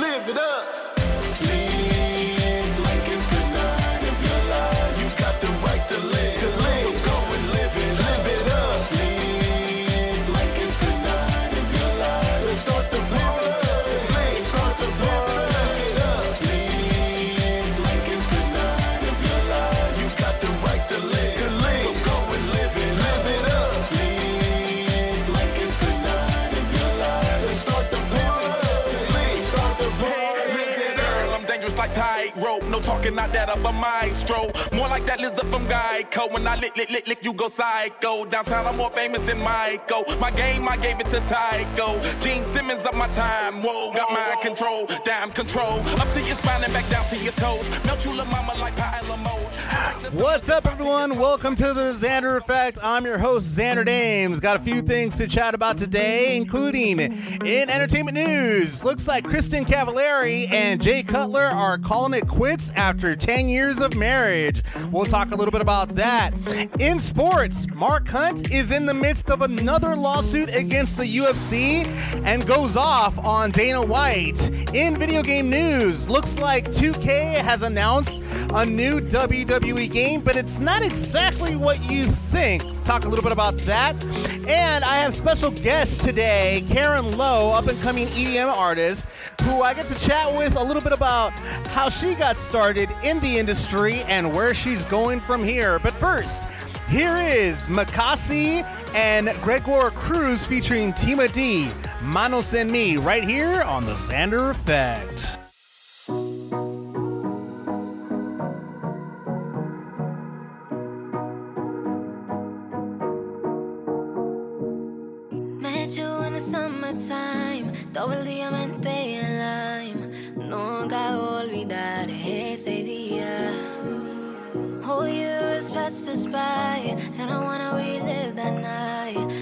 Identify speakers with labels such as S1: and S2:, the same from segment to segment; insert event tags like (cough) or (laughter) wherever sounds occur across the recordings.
S1: live it up.
S2: Talking, not that of a maestro. More like that lizard from Geico. When I lick, lick, lick, lick, you go psycho. Downtown, I'm more famous than Michael. My game, I gave it to Tycho. Gene Simmons up my time. Whoa, got mind control. Damn control. Up to your spine and back down to your toes. Melt you, little mama, like pie and.
S3: What's up, everyone? Welcome to the Xander Effect. I'm your host, Xander Dames. Got a few things to chat about today, including in entertainment news. Looks like Kristin Cavallari and Jay Cutler are calling it quits after 10 years of marriage. We'll talk a little bit about that. In sports, Mark Hunt is in the midst of another lawsuit against the UFC and goes off on Dana White. In video game news, looks like 2K has announced a new WWE game, but it's not exactly what you think. Talk a little bit about that. And I have special guest today, Karen Lo, up and coming EDM artist, who I get to chat with a little bit about how she got started in the industry and where she's going from here. But first, here is Makasi and Gregoir Cruz featuring Tima Dee, Manos En Mi, right here on the Xander Effect.
S4: The summertime, double diamante en lime. Nunca voy a olvidar ese día. Whole years passed us by, and I wanna relive that night.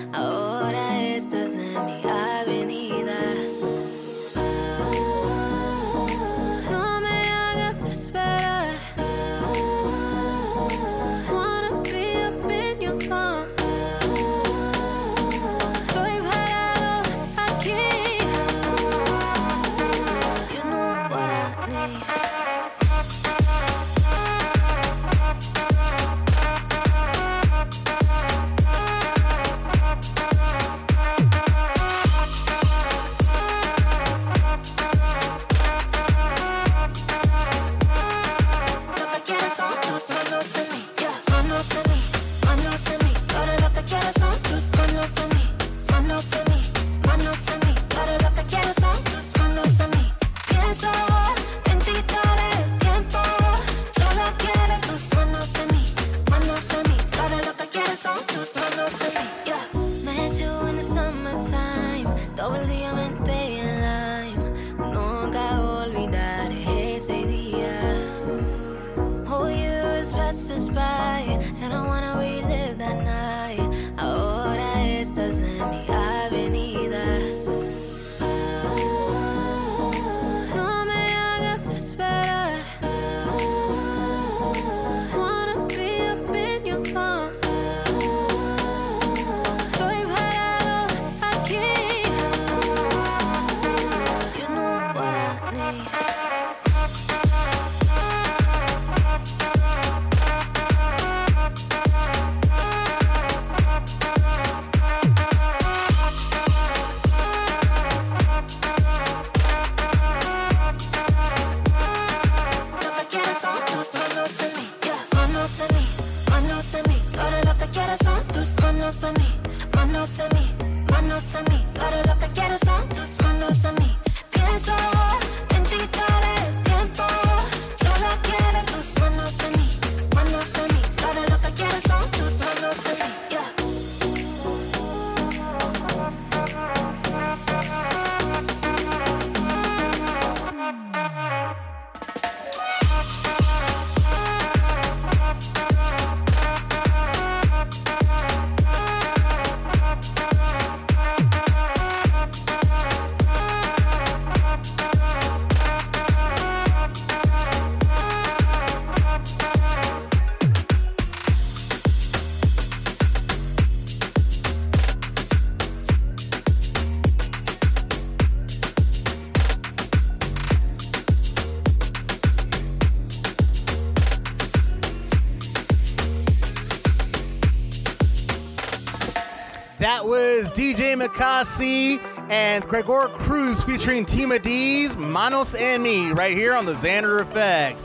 S4: Makasi and
S3: Gregoir Cruz featuring Tima Dee's Manos En Mi right here on the Xander Effect.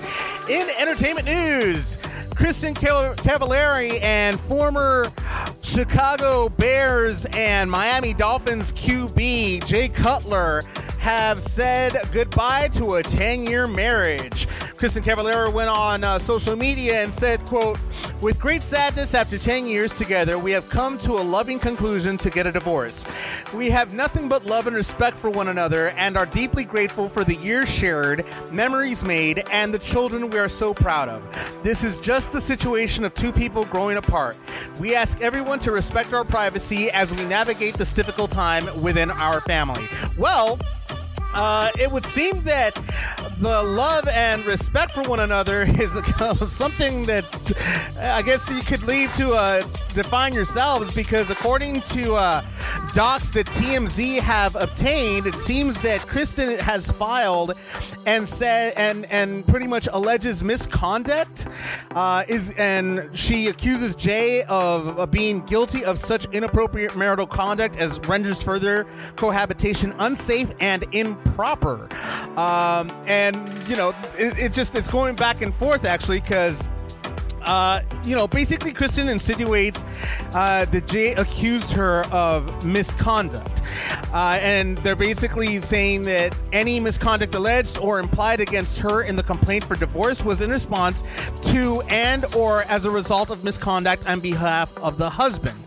S3: In entertainment news, Kristin Cav- Cavallari and former Chicago Bears and Miami Dolphins QB Jay Cutler have said goodbye to a 10-year marriage. Kristin Cavallari went on uh, social media and said, quote, with great sadness after 10 years together, we have come to a loving conclusion to get a divorce. We have nothing but love and respect for one another and are deeply grateful for the years shared, memories made, and the children we are so proud of. This is just the situation of two people growing apart. We ask everyone to respect our privacy as we navigate this difficult time within our family. Well, uh, it would seem that the love and respect for one another (laughs) is (laughs) something that I guess you could leave to uh, define yourselves because according to uh, docs that TMZ have obtained, it seems that Kristin has filed and said and and pretty much alleges misconduct uh, is and she accuses Jay of, of being guilty of such inappropriate marital conduct as renders further cohabitation unsafe and improper. Um, and you know, it, it just it's going back and forth actually because. Uh, you know, basically, Kristin insinuates uh, that Jay accused her of misconduct. Uh, and they're basically saying that any misconduct alleged or implied against her in the complaint for divorce was in response to and or as a result of misconduct on behalf of the husband.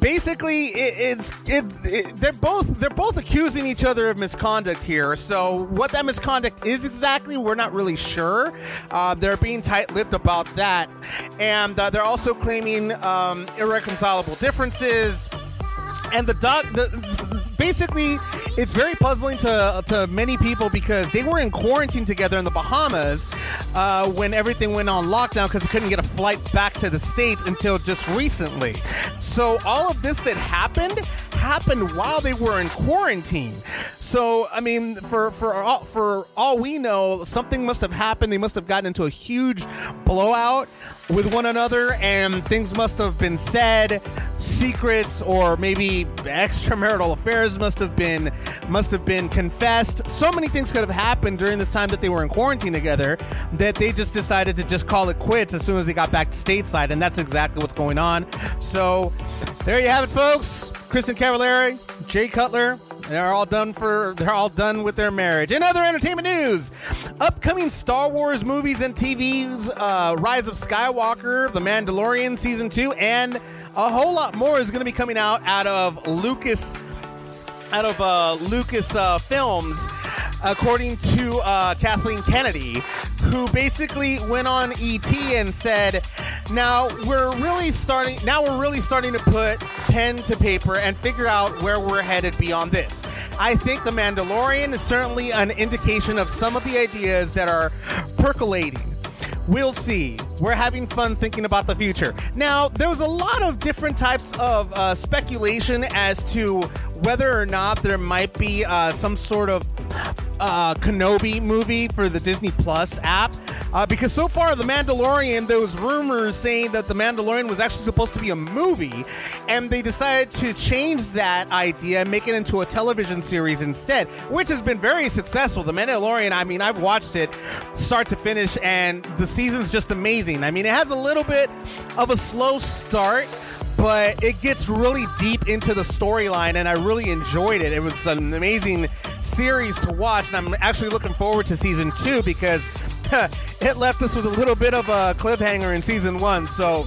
S3: Basically, it, it's it, it, they're both they're both accusing each other of misconduct here. So what that misconduct is exactly, we're not really sure. Uh, they're being tight-lipped about that, and uh, they're also claiming um, irreconcilable differences. And the doc the, basically it's very puzzling to to many people because they were in quarantine together in the Bahamas uh, when everything went on lockdown because they couldn't get a flight back to the states until just recently. So all of this that happened happened while they were in quarantine. So I mean, for for all, for all we know, something must have happened. They must have gotten into a huge blowout with one another, and things must have been said, secrets or maybe extramarital affairs must have been must have been confessed. So many things could have happened during this time that they were in quarantine together that they just decided to just call it quits as soon as they got back to stateside, and that's exactly what's going on. So there you have it, folks. Kristin Cavallari, Jay Cutler, they're all done for. They're all done with their marriage. In other entertainment news, upcoming Star Wars movies and TVs: uh, Rise of Skywalker, The Mandalorian season two, and a whole lot more is going to be coming out out of Lucas, out of uh, Lucas uh, Films, according to uh, Kathleen Kennedy, who basically went on ET and said, "Now we're really starting. Now we're really starting to put pen to paper and figure out where we're headed beyond this. I think The Mandalorian is certainly an indication of some of the ideas that are percolating." We'll see. We're having fun thinking about the future. Now, there was a lot of different types of uh, speculation as to whether or not there might be uh, some sort of uh, Kenobi movie for the Disney Plus app. Uh, because so far, The Mandalorian, there was rumors saying that The Mandalorian was actually supposed to be a movie, and they decided to change that idea and make it into a television series instead, which has been very successful. The Mandalorian, I mean, I've watched it start to finish, and the season's just amazing. I mean, it has a little bit of a slow start but it gets really deep into the storyline and I really enjoyed it. It was an amazing series to watch and I'm actually looking forward to season 2 because it left us with a little bit of a cliffhanger in season 1. So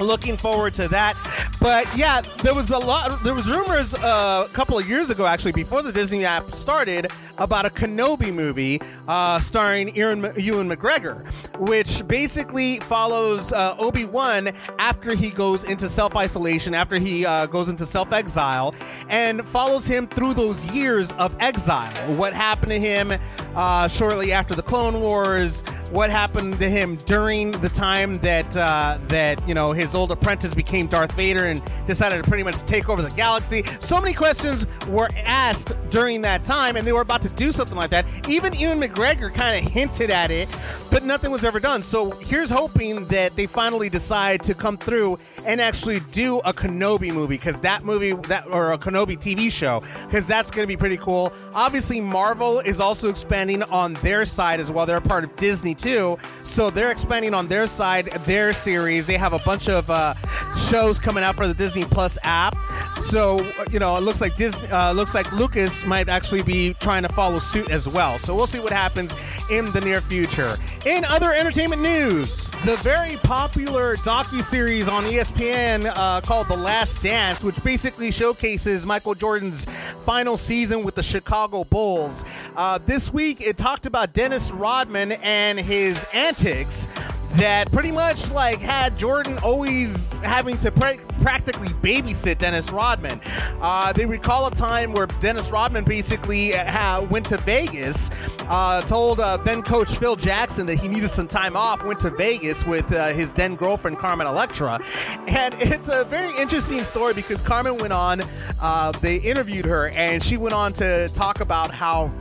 S3: looking forward to that but yeah there was a lot there was rumors uh, a couple of years ago actually before the disney app started about a kenobi movie uh, starring Ewan, Ewan mcgregor which basically follows uh, obi-wan after he goes into self-isolation after he uh, goes into self-exile and follows him through those years of exile what happened to him uh, shortly after the clone wars what happened to him during the time that uh, that you know his old apprentice became Darth Vader and decided to pretty much take over the galaxy. So many questions were asked during that time, and they were about to do something like that. Even Ewan McGregor kind of hinted at it, but nothing was ever done. So here's hoping that they finally decide to come through and actually do a Kenobi movie because that movie that or a Kenobi TV show because that's going to be pretty cool. Obviously, Marvel is also expanding on their side as well. They're a part of Disney too, so they're expanding on their side, their series. They have a bunch of uh, shows coming out for the Disney Plus app. So you know, it looks like Disney, uh, looks like Lucas might actually be trying to follow suit as well. So we'll see what happens in the near future. In other entertainment news, the very popular docu series on ESPN uh, called The Last Dance, which basically showcases Michael Jordan's final season with the Chicago Bulls. Uh, this week, it talked about Dennis Rodman and his antics that pretty much like had Jordan always having to pra- practically babysit Dennis Rodman. Uh, they recall a time where Dennis Rodman basically ha- went to Vegas, uh, told uh, then coach Phil Jackson that he needed some time off, went to Vegas with uh, his then girlfriend Carmen Electra. And (laughs) it's a very interesting story because Carmen went on, uh, they interviewed her, and she went on to talk about how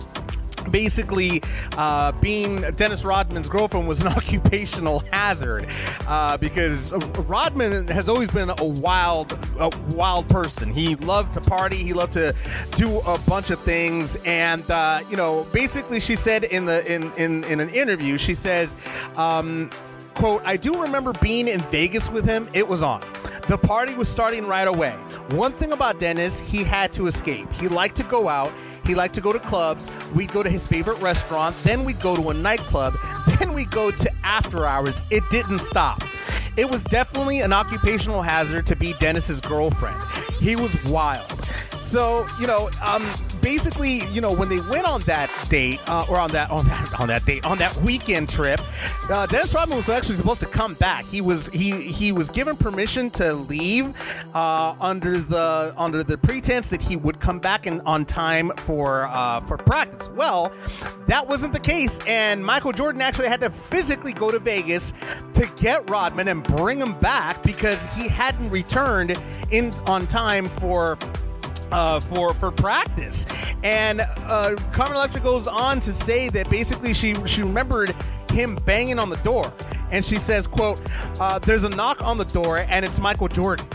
S3: basically uh, being Dennis Rodman's girlfriend was an (laughs) occupational hazard uh, because Rodman has always been a wild, a wild person. He loved to party. He loved to do a bunch of things, and uh, you know, basically, she said in the in in, in an interview, she says. Um, quote, I do remember being in Vegas with him. It was on. The party was starting right away. One thing about Dennis, he had to escape. He liked to go out. He liked to go to clubs. We'd go to his favorite restaurant. Then we'd go to a nightclub. Then we'd go to after hours. It didn't stop. It was definitely an occupational hazard to be Dennis's girlfriend. He was wild. So you know, um, basically, you know, when they went on that date uh, or on that on that on that date on that weekend trip, uh, Dennis Rodman was actually supposed to come back. He was he he was given permission to leave uh, under the under the pretense that he would come back in on time for uh, for practice. Well, that wasn't the case, and Michael Jordan actually had to physically go to Vegas to get Rodman and bring him back because he hadn't returned in on time for uh, for for practice. And uh, Carmen Electra goes on to say that basically she she remembered him banging on the door, and she says, "quote uh, There's a knock on the door, and it's Michael Jordan."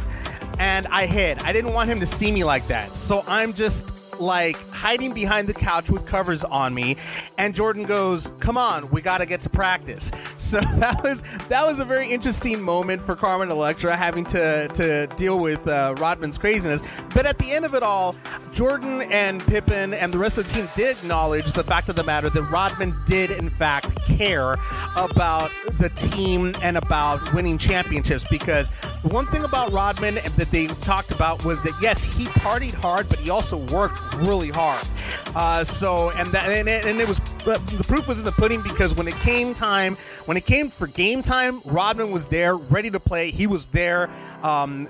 S3: And I hid. I didn't want him to see me like that, so I'm just like hiding behind the couch with covers on me. And Jordan goes come on we got to get to practice. (laughs) So that was that was a very interesting moment for Carmen Electra having to to deal with uh, Rodman's craziness. But at the end of it all Jordan and Pippen and the rest of the team did acknowledge the fact of the matter that Rodman did in fact care about the team and about winning championships because one thing about Rodman that they talked about was that yes he partied hard but he also worked really hard. Uh, so and that and, it- and it was the proof was in the pudding because when it came time, when it came for game time, Rodman was there, ready to play. He was there. Um,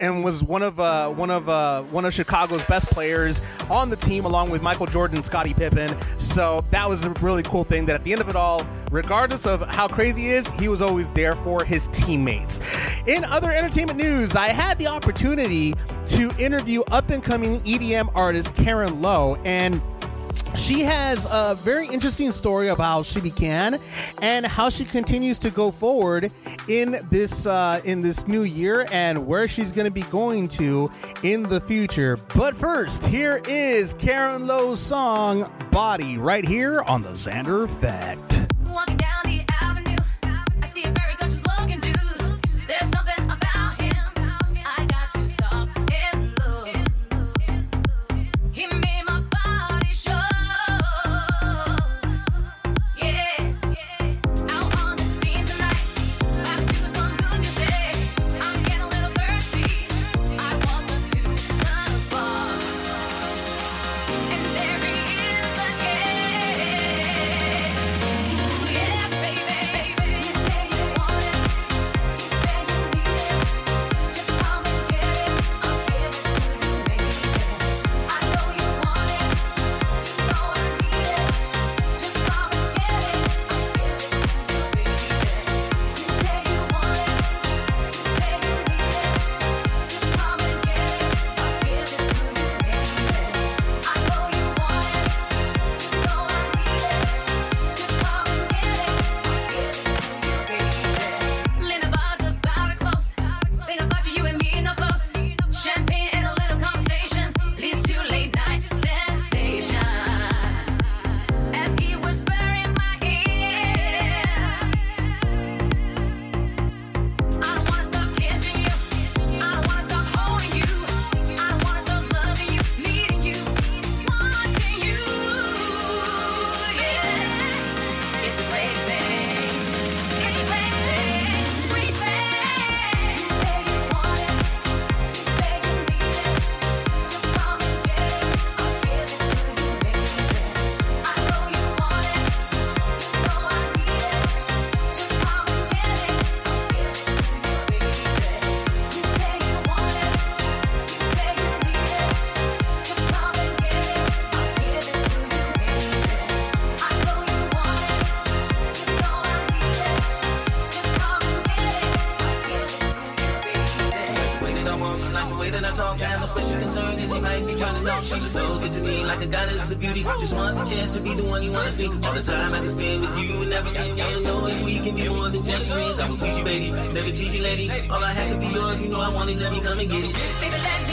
S3: and was one of uh, one of uh, one of Chicago's best players on the team, along with Michael Jordan and Scottie Pippen. So that was a really cool thing. That at the end of it all, regardless of how crazy he is, he was always there for his teammates. In other entertainment news, I had the opportunity to interview up and coming EDM artist Karen Lo, and she has a very interesting story about how she began and how she continues to go forward in this uh, in this new year and where she's going to be going to in the future. But first, here is Karen Lo's song "Body" right here on the Xander Effect.
S5: See.
S6: All the time I can spend with you and never end. Wanna know if we can be more than just friends. I will please you, baby, never tease you, lady. All I have to be yours, you know I want it. Let me come and get it.
S4: Baby, let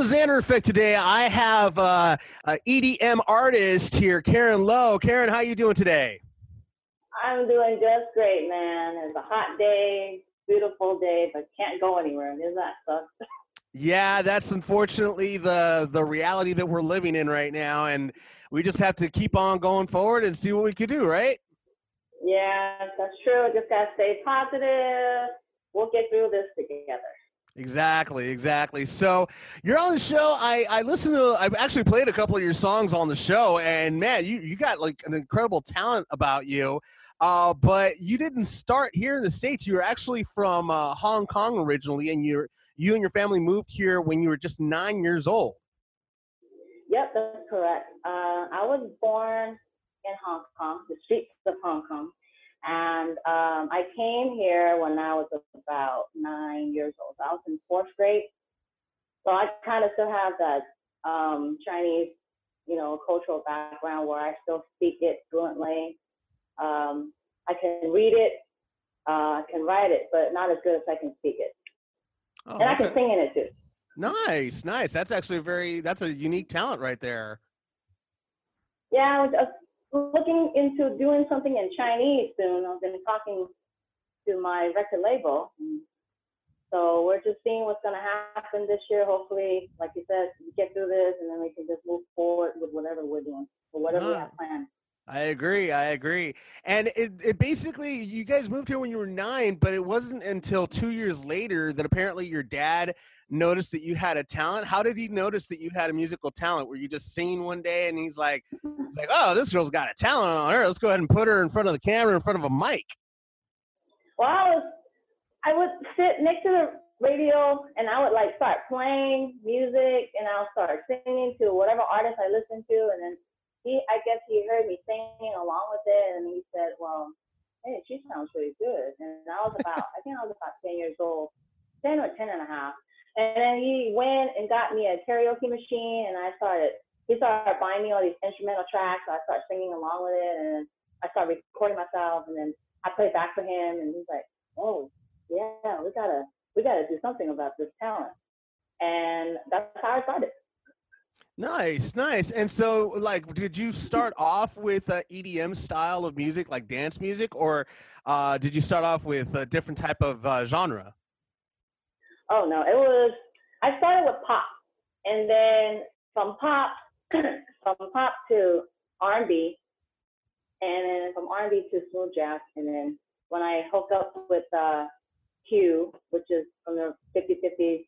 S3: the Xander Effect today, I have uh, a EDM artist here, Karen Lo. Karen, how you doing today?
S7: I'm doing just great, man. It's a hot day, beautiful day, but can't go anywhere. Does that suck?
S3: Yeah, that's unfortunately the the reality that we're living in right now, and we just have to keep on going forward and see what we can do, right?
S7: Yeah, that's true. Just gotta stay positive. We'll get through this together.
S3: Exactly, exactly. So you're on the show. I I listened to. I've actually played a couple of your songs on the show, and man, you you got like an incredible talent about you. Uh, but you didn't start here in the states. You were actually from uh, Hong Kong originally, and you you and your family moved here when you were just nine years old.
S7: Yep, that's correct. Uh, I was born in Hong Kong, the streets of Hong Kong, and um, I came here when I was about nine years old. I was in fourth grade, so I kind of still have that um, Chinese, you know, cultural background where I still speak it fluently. Um, I can read it, uh, I can write it, but not as good as I can speak it,
S3: Oh,
S7: and I can
S3: okay.
S7: sing in it too.
S3: Nice, nice. That's actually very that's a unique talent right there.
S7: Yeah, looking into doing something in Chinese soon. I've been talking to my record label. So we're just seeing what's going to happen this year. Hopefully, like you said, we get through this and then we can just move forward with whatever we're doing or whatever we have planned.
S3: I agree. I agree. And it, it basically, you guys moved here when you were nine, but it wasn't until two years later that apparently your dad noticed that you had a talent. How did he notice that you had a musical talent? Were you just singing one day and he's like, he's like, oh, this girl's got a talent on her. Let's go ahead and put her in front of the camera, in front of a mic.
S7: Well, I was, I would sit next to the radio and I would like start playing music and I'll start singing to whatever artist I listen to. And then he, I guess he heard me singing along with it and he said, well, hey, she sounds pretty good. And I was (laughs) about, I think I was about 10 years old, 10 or 10 and a half. And then he went and got me a karaoke machine and I started, he started buying me all these instrumental tracks. So I started singing along with it and I started recording myself and then I played back for him and he's like, oh, yeah, we gotta, we gotta do something about this talent. And that's how I started.
S3: Nice, nice. And so, like, did you start off with a EDM style of music, like dance music, or uh, did you start off with a different type of uh, genre?
S7: Oh no, it was. I started with pop, and then from pop, (clears throat) from pop to R&B, and then from R&B to smooth jazz, and then when I hooked up with uh, Q, which is from the 50/50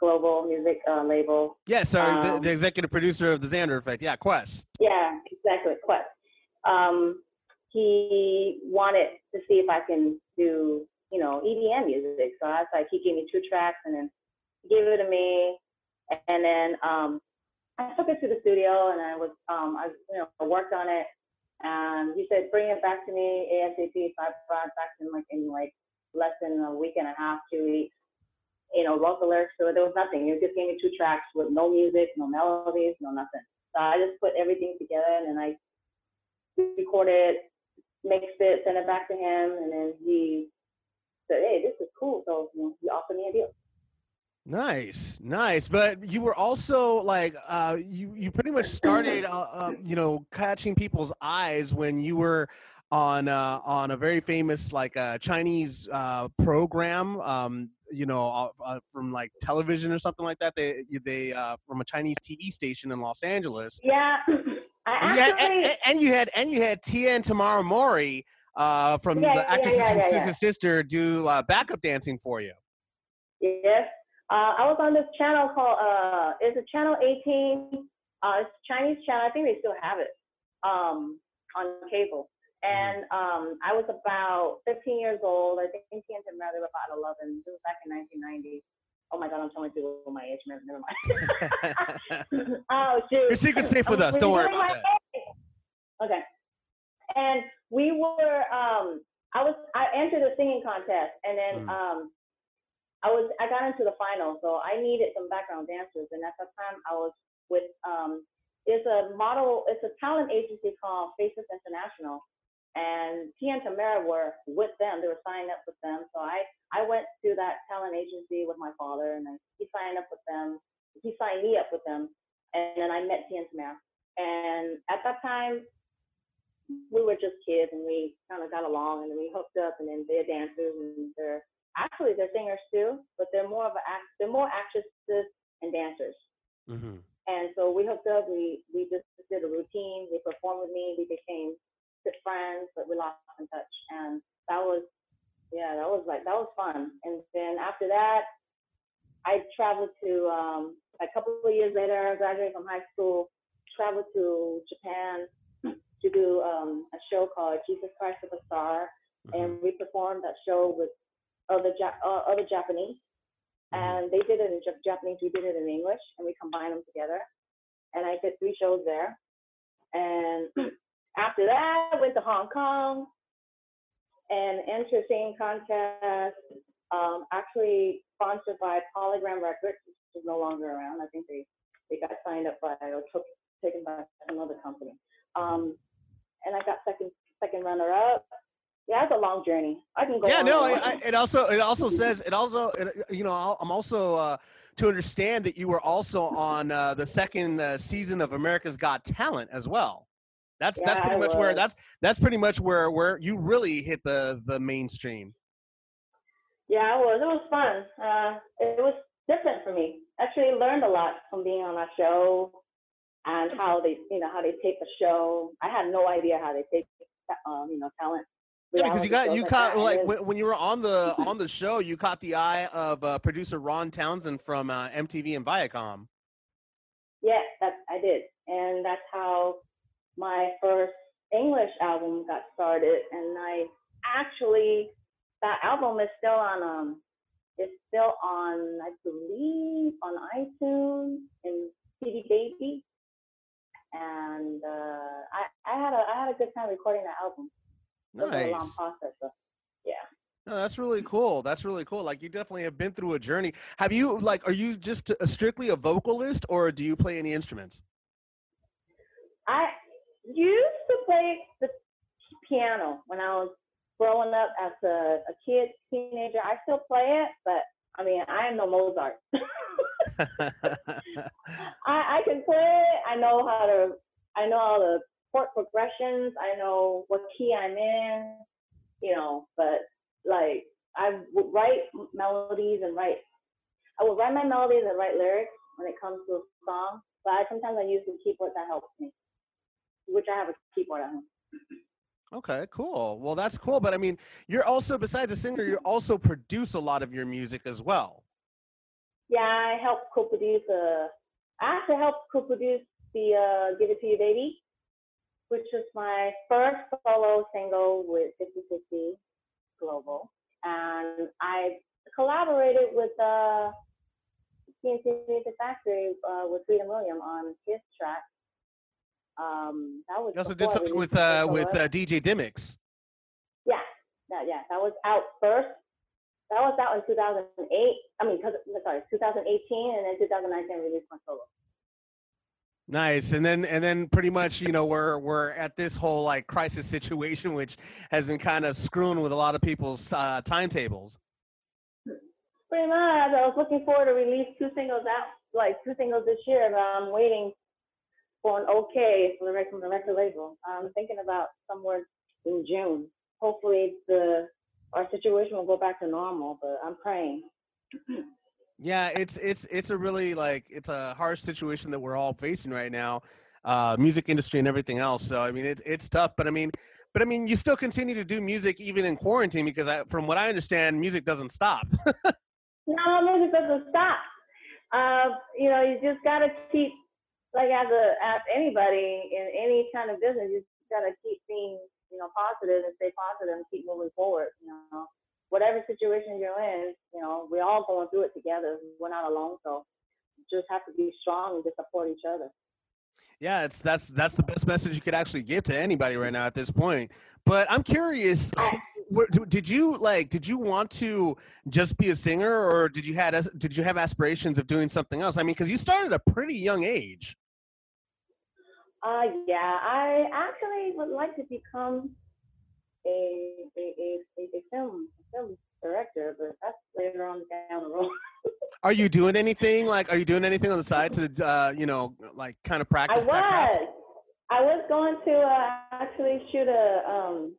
S7: global music uh, label.
S3: Yeah, the,
S7: Um,
S3: the executive producer of the Xander Effect. Yeah, Quest.
S7: Yeah, exactly. Quest. Um, he wanted to see if I can do, you know, EDM music. So I was like, he gave me two tracks and then he gave it to me. And then um, I took it to the studio and I was, um, I, you know, worked on it. And he said, bring it back to me ASAP. So I brought it back to him like in like less than a week and a half, two weeks. You know, wrote it. There was nothing. He just gave me two tracks with no music, no melodies, no nothing. So I just put everything together and then I recorded, mixed it, sent it back to him, and then he said, "Hey, this is cool." So you know, he offered me a deal.
S3: Nice, nice. But you were also like, uh, you you pretty much started, uh, uh, you know, catching people's eyes when you were on uh, on a very famous like uh, Chinese uh, program. Um, you know, uh, uh, from like television or something like that. They they uh, from a Chinese TV station in Los Angeles.
S7: Yeah, (clears throat) I
S3: And you had,
S7: actually.
S3: and, and you had and you had Tien Tamara Mowry uh, from
S7: Yeah,
S3: the
S7: yeah,
S3: actresses
S7: yeah,
S3: from
S7: yeah,
S3: Sister. Sister do uh, backup dancing for you.
S7: Yes. Uh, I was on this channel called, uh, it's a channel 18. Uh, it's a Chinese channel. I think they still have it um, on cable. And um, I was about 15 years old. I think Tian and Mother were about 11. This was back in 1990. Oh my God, I'm telling people my age. Never mind. (laughs) (laughs) oh, shoot.
S3: Your secret's safe with us. Don't worry about
S7: age. Okay. And we were, um, I was, I entered a singing contest and then
S3: Mm.
S7: um, I was, I got into the final. So I needed some background dancers. And at that time I was with, um, it's a model, it's a talent agency called Faces International. And Tia and Tamara were with them. They were signed up with them. So I, I went to that talent agency with my father and then he signed up with them. He signed me up with them. And then I met Tia and Tamara. And at that time, we were just kids and we kind of got along and we hooked up and then they're dancers and they're actually they're singers too, but they're more of a act they're more actresses and dancers.
S3: hmm
S7: And so we hooked up, we we just did a routine, they performed with me, we became good friends, but we lost in touch. And that was yeah, that was like that was fun. And then after that I traveled to um a couple of years later, I graduated from high school, traveled to Japan to do um, a show called Jesus Christ Superstar, and we performed that show with other ja- uh, other Japanese, and they did it in Japanese, we did it in English, and we combined them together, and I did three shows there, and after that I went to Hong Kong, and entered singing contest, um, actually sponsored by Polygram Records, which is no longer around. I think they they got signed up by or took taken by another company. Um, and I got second second runner up. Yeah, it's a long journey. I can go.
S3: Yeah, no, I, I, it also it also says it also it, you know I'm also uh, to understand that you were also on uh, the second uh, season of America's Got Talent as well. That's that's pretty
S7: I
S3: much where that's that's pretty much where where you really hit the the mainstream.
S7: yeah, it was. It was fun. Uh, it was different for me. Actually, learned a lot from being on that show and how they, you know, how they tape a show. I had no idea how they tape, um, you know, talent.
S3: Yeah, because you got you
S7: shows
S3: caught
S7: that.
S3: like when, when you were on the on the show, you caught the eye of uh, producer Ron Townsend from uh, MTV and Viacom.
S7: Yeah, that I did, and that's how my first English album got started. And I actually that album is still on um, it's still on I believe on iTunes and CD Baby. And uh, I I had a I had a good time recording that album. It was a long process. So, yeah.
S3: No, that's really cool. That's really cool. Like you definitely have been through a journey. Have you like are you just a, strictly a vocalist or do you play any instruments?
S7: I used to play the piano when I was growing up as a, a kid, teenager. I still play it, but I mean, I am no Mozart. (laughs) I, I can play it. I know how to, I know all the chord progressions. I know what key I'm in, you know, but like I would write melodies and write, I will write my melodies and write lyrics when it comes to a song, but I, sometimes I use the keyboard that helps me which I have a keyboard at home.
S3: Okay, cool. Well, that's cool. But I mean, you're also besides a singer, you also produce a lot of your music as well.
S7: Yeah, I helped co-produce. Uh, I actually helped co-produce the uh, "Give It to You, Baby," which was my first solo single with 5050 Global, and I collaborated with uh, C+C Music Factory uh, with Freedom William on his track. Um, that was
S3: You also did something with uh with uh, DJ Dimmicks.
S7: Yeah, that, yeah, that was out first. That was out in 2008. I mean, 'cause- sorry, 2018, and then 2019 I released my solo.
S3: Nice. And then and then pretty much, you know, we're we're at this whole like crisis situation which has been kind of screwing with a lot of people's uh, timetables.
S7: Pretty much, I was looking forward to release two singles out, like two singles this year, but I'm waiting for an okay from the, rec- from the record label. I'm thinking about somewhere in June. Hopefully, the our situation will go back to normal. But I'm praying. (clears throat)
S3: Yeah, it's it's it's a really like it's a harsh situation that we're all facing right now, uh, music industry and everything else. So I mean, it's it's tough, but I mean, but I mean, you still continue to do music even in quarantine because I, from what I understand, music doesn't stop. (laughs)
S7: No, music doesn't stop. Uh, you know, you just gotta keep, like as a as anybody in any kind of business, you gotta keep being, you know, positive and stay positive and keep moving forward. You know, whatever situation you're in, you know, we're all going through it together. We're not alone, so just have to be strong and just support each other.
S3: Yeah, it's that's that's the best message you could actually give to anybody right now at this point. But I'm curious, did you like did you want to just be a singer or did you had as- did you have aspirations of doing something else? I mean, cuz you started at a pretty young age.
S7: Uh, yeah, I actually would like to become a a, a, a, film a film director, but that's later on down the road. (laughs)
S3: Are you doing anything like are you doing anything on the side to uh, you know, like kind of
S7: I
S3: practice that
S7: was. I was going to uh, actually shoot a. Um,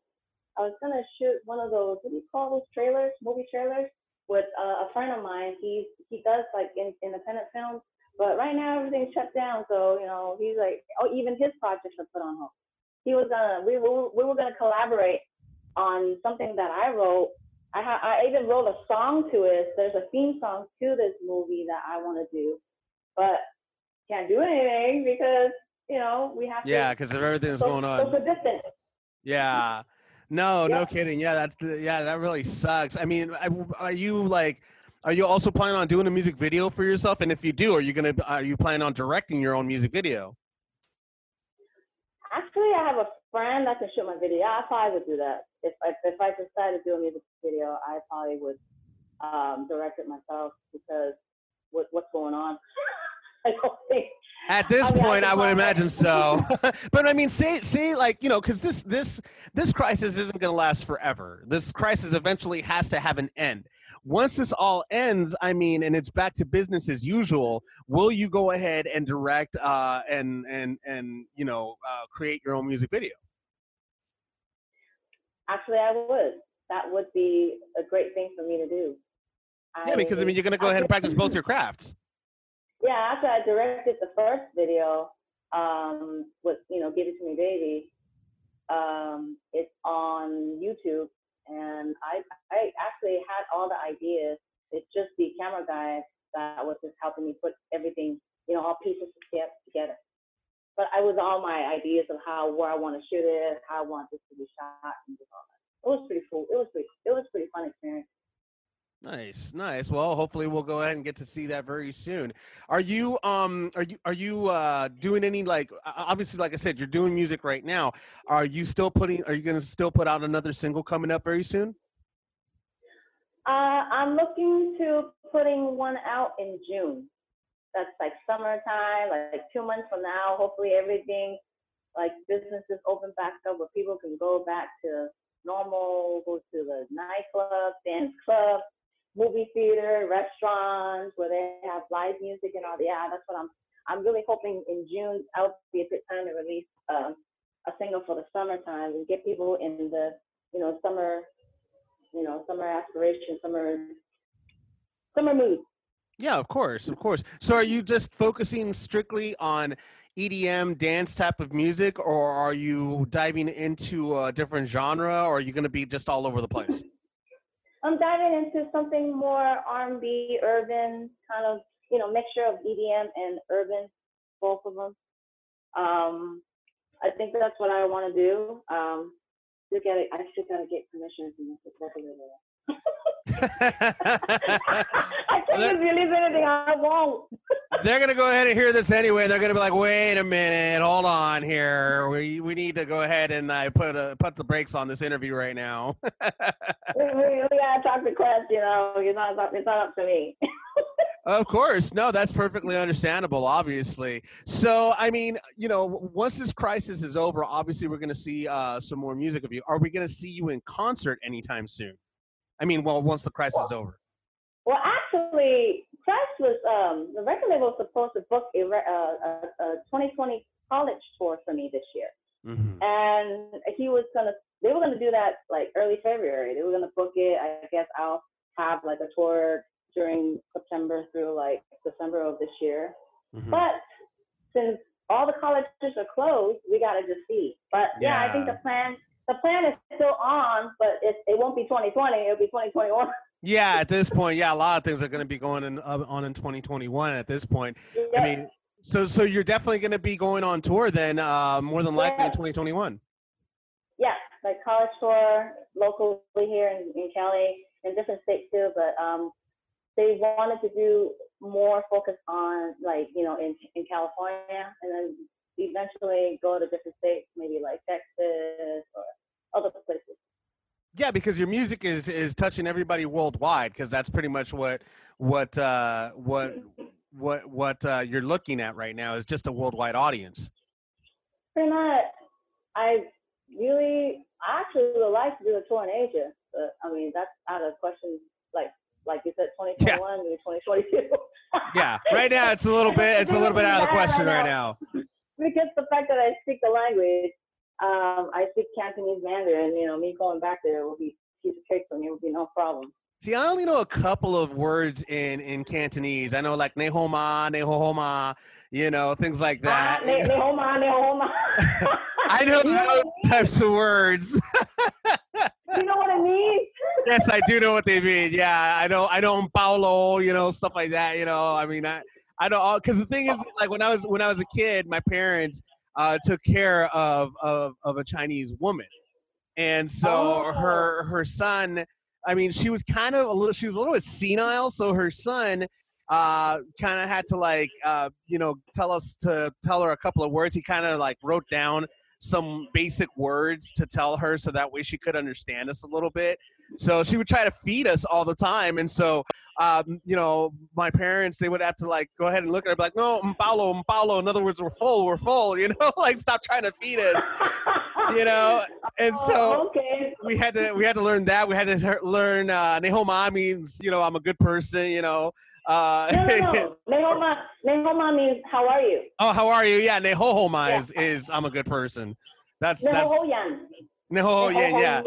S7: I was gonna shoot one of those. What do you call those trailers? Movie trailers with uh, a friend of mine. He he does like in, independent films, but right now everything's shut down. So you know he's like, oh, even his projects are put on hold. He was gonna. We were we were gonna collaborate on something that I wrote. I ha- I even wrote a song to it. There's a theme song to this movie that I want to do, but can't do anything because you know we have to.
S3: Yeah, cuz of everything that's
S7: so-
S3: going on.
S7: Social distance.
S3: Yeah. No, no kidding. Yeah, that yeah, that really sucks. I mean, I- are you like are you also planning on doing a music video for yourself? And if you do, are you gonna are you planning on directing your own music video?
S7: Actually, I have a friend that can shoot my video. I probably would do that. If I, if I decided to do a music video, I probably would um, direct it myself because with what's going on, (laughs) I don't think.
S3: At this
S7: I mean,
S3: point,
S7: could
S3: I would imagine so. (laughs) (laughs) but I mean, say say like you know, because this this this crisis isn't going to last forever. This crisis eventually has to have an end. Once this all ends, I mean, and it's back to business as usual. Will you go ahead and direct uh, and and and you know uh, create your own music video?
S7: Actually, I would. That would be a great thing for me to do.
S3: Yeah, because I mean, you're going to go ahead and practice both
S7: your.
S3: your crafts.
S7: Yeah, after I directed the first video, um, with you know, "Give It to Me, Baby," um, it's on YouTube, and I I actually had all the ideas. It's just the camera guy that was just helping me put everything, you know, all pieces toge- together. But I was all my ideas of how where I want to shoot it, how I want this to be shot, and all that. It was pretty cool. It was pretty. It was pretty fun experience.
S3: Nice, nice. Well, hopefully we'll go ahead and get to see that very soon. Are you um are you are you uh doing any like obviously like I said you're doing music right now. Are you still putting are you going to still put out another single coming up very soon?
S7: Uh, I'm looking to putting one out in June. That's like summertime, like two months from now. Hopefully everything, like businesses open back up where people can go back to normal, go to the nightclub, dance club, movie theater, restaurants where they have live music and all. Yeah, that's what I'm. I'm really hoping in June that'll be a good time to release um, a single for the summertime and get people in the, you know, summer you know, summer aspiration, summer summer mood.
S3: Yeah, of course, of course. So are you just focusing strictly on EDM dance type of music or are you diving into a different genre or are you going to be just all over the place?
S7: I'm diving into something more R&B, urban, kind of, you know, mixture of EDM and urban, both of them. Um, I think that's what I want to do. Um, still gotta, I still gotta get permission from the regulator. I can't just release anything I won't. (laughs)
S3: They're gonna go ahead and hear this anyway. They're gonna be like, "Wait a minute, hold on here. We we need to go ahead and uh, put a, put the brakes on this interview right now." (laughs)
S7: we, we, we gotta talk to Quest, you know. It's not, up- it's not up to me. (laughs)
S3: of course, no, that's perfectly understandable. Obviously, so I mean, you know, once this crisis is over, obviously we're gonna see uh, some more music of you. Are we gonna see you in concert anytime soon? I mean, well, once the crisis is over.
S7: Well, actually, Press was um, the record label was supposed to book a, uh, a, a 2020 college tour for me this year,
S3: hmm
S7: and he was gonna they were gonna do that like early February. They were gonna book it. I guess I'll have like a tour during September through like December of this year.
S3: Mhm.
S7: But since all the colleges are closed, we gotta just see. But yeah, I think the plan the plan is still on, but it, it won't be 2020. It'll be 2021.
S3: Yeah, at this (laughs) point, yeah, a lot of things are going to be going in, uh, on in 2021 at this point. I mean, so so you're definitely going to be going on tour then, uh, more than likely in 2021.
S7: yeah, like college tour locally here in, in Cali, in different states too. But um, they wanted to do more focus on like you know in in California, and then eventually go to different states, maybe like Texas or other places.
S3: Yeah, because your music is is touching everybody worldwide. Because that's pretty much what what uh, what what what uh, you're looking at right now is just a worldwide audience.
S7: Pretty much, I really, I actually would like to do a tour in Asia, but I mean that's out of question. Like like you said, 2021 maybe 2022.
S3: Yeah, right now it's a little bit it's a little bit out of the question right now.
S7: Because the fact that I speak the language, um, I speak Cantonese Mandarin. You know, me going back there will be piece of cake for me. It Would be no problem.
S3: See, I only know a couple of words in in Cantonese. I know like nehoma, nehohoma, you know, things like that.
S7: Ah, ne- nehoma, nehoma. (laughs)
S3: I know
S7: You know
S3: those
S7: what
S3: types of words.
S7: You know what it means? (laughs)
S3: yes, I do know what they mean. Yeah, I know. I know Paulo, you know, stuff like that. You know, I mean, I I know because the thing is, like when I was when I was a kid, my parents uh, took care of, of of a Chinese woman, and so
S7: Oh.
S3: her her son. I mean, she was kind of a little. She was a little bit senile, so her son uh kind of had to like uh you know tell us to tell her a couple of words he kind of like wrote down some basic words to tell her so that way she could understand us a little bit so she would try to feed us all the time and so um you know my parents they would have to like go ahead and look at her be like no mpalo mpalo in other words we're full we're full (laughs) you know like stop trying to feed us you know and (laughs) so
S7: Oh, okay.
S3: we had to we had to learn that we had to learn uh nehoma means you know i'm a good person you know uh
S7: No, no, no. (laughs) Nehoma, nehoma means how are you?
S3: oh how are you yeah nehohoma
S7: Yeah.
S3: is is i'm a good person that's that's
S7: Nehohoyan.
S3: nehohoyen yeah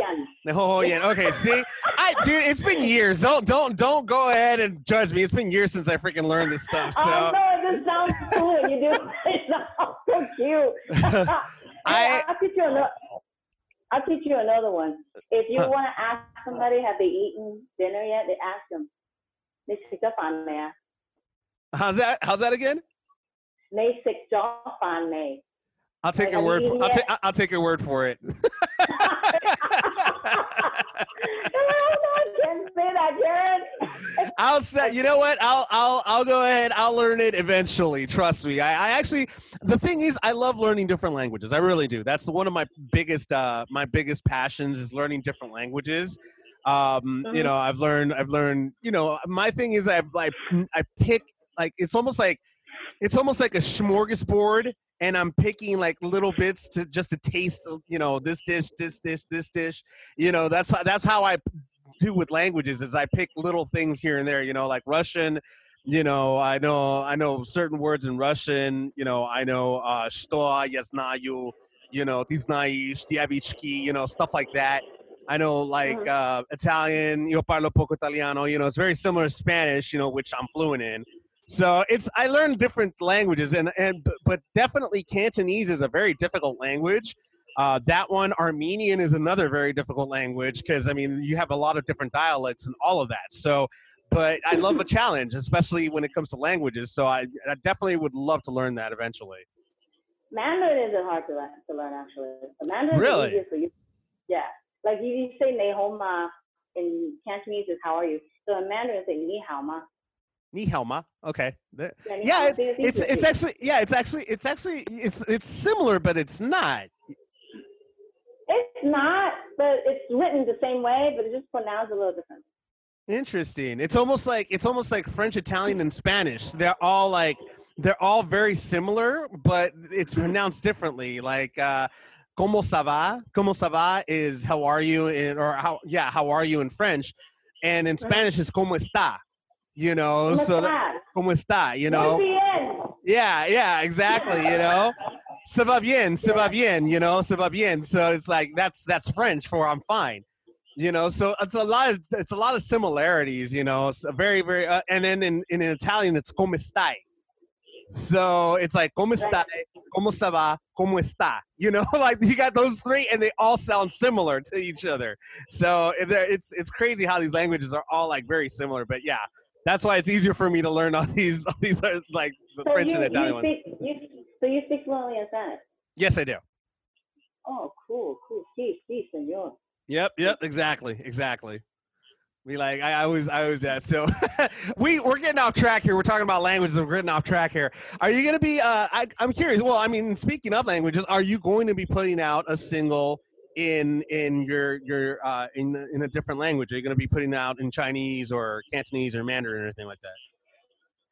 S7: Nehohoyan.
S3: yeah. okay see i dude it's been years don't don't don't go ahead and judge me it's been years since i freaking learned this stuff oh, so
S7: I know just sounds cool. You do. (laughs) It sounds so cute. (laughs)
S3: I-
S7: I'll teach you another. I'll teach you another one. If you
S3: Huh.
S7: want to ask somebody, have they eaten dinner yet? They ask them. They sick up on me.
S3: how's that how's that again
S7: They sick off on me.
S3: i'll take
S7: Like,
S3: your word for i'll take i'll take your word for it (laughs)
S7: I can't say that, Jared.
S3: I'll say, you know what? I'll I'll I'll go ahead. I'll learn it eventually. Trust me. I, I actually, the thing is, I love learning different languages. I really do. That's one of my biggest uh my biggest passions is learning different languages. Um, you
S7: Mhm.
S3: know, I've learned I've learned. You know, my thing is I I I pick like it's almost like it's almost like a smorgasbord and i'm picking like little bits to just to taste you know this dish this dish this dish you know that's how that's how i do with languages is i pick little things here and there you know like russian you know i know i know certain words in russian you know i know uh что я знаю you know ты знаешь diabichki you know stuff like that I know like
S7: Mhm.
S3: uh, Italian, io parlo poco italiano, you know, it's very similar to Spanish, you know, which I'm fluent in. So it's I learned different languages and and but- definitely Cantonese is a very difficult language. Uh, that one Armenian is another very difficult language because I mean you have a lot of different dialects and all of that. So, but I love a challenge, especially when it comes to languages. So I, I definitely would love to learn that eventually.
S7: Mandarin isn't hard to learn, to learn actually. Mandarin
S3: Really?
S7: is easier for you. Yeah. Like you, you say Nehoma in Cantonese is how are you? So in Mandarin say Ni hao ma.
S3: Ni hao. Okay.
S7: Yeah,
S3: Yeah, it's it's, it's actually yeah, it's actually it's actually it's it's similar, but it's not.
S7: It's not, but it's written the same way, but it's just pronounced a little different.
S3: Interesting. It's almost like it's almost like French, Italian, and Spanish. They're all like they're all very similar, but it's pronounced differently. Like uh como ça va? Como ça va is how are you in or how yeah, how are you in French? And in Spanish is como está. You know,
S7: ¿Cómo
S3: so that, como está, you know. Yeah, yeah, exactly, you know. Ça va bien, ça va bien, you know, ça va bien. So it's like that's that's French for I'm fine. you know? So it's a lot of it's a lot of similarities you know? It's a very very uh, and then in, in italian it's come stai. So it's like como stai? Como se va? Como está? You know? (laughs) Like you got those three and they all sound similar to each other. So it's it's crazy how these languages are all like very similar but yeah that's why it's easier for me to learn all (laughs) these all these are like the
S7: So
S3: french
S7: you,
S3: and italian
S7: you
S3: ones
S7: you, so you speak fluently in Spanish?
S3: yes i do
S7: Oh, cool, cool. Sí, sí, señor.
S3: Yep, yep, exactly, exactly. We like I, I always I always that. So (laughs) we we're getting off track here. We're talking about languages. We're getting off track here. Are you gonna be? Uh, I, I'm curious. Well, I mean, speaking of languages, are you going to be putting out a single in in your your uh, in in a different language? Are you going to be putting out in Chinese or Cantonese or Mandarin or anything like that?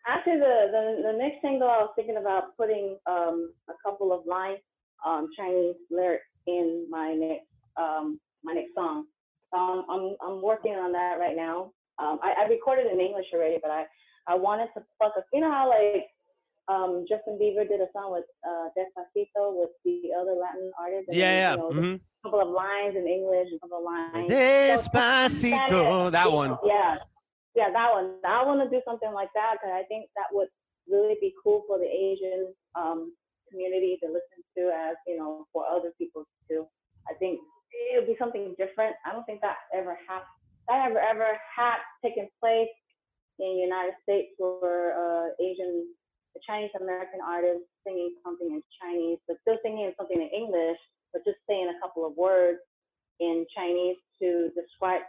S7: Actually, the, the, the next single I was thinking about putting um, a couple of lines, um, Chinese lyrics in my next um, my next song. Um, I'm I'm working on that right now. Um, I, I recorded in English already, but I, I wanted to pluck. You know how like um, Justin Bieber did a song with uh, Despacito with the other Latin artists. and then,
S3: Yeah, yeah.
S7: You know,
S3: mhm.
S7: A couple of lines in English, a couple of lines.
S3: Despacito, that one.
S7: Yeah, yeah, that one. I want to do something like that because I think that would really be cool for the Asian um, community to listen to, as you know, for other people too. I think it would be something different. I don't think that ever happened. That ever ever had taken place in the United States where uh, Asian, Chinese American artist singing something in Chinese, but still singing something in English, but just saying a couple of words in Chinese to describe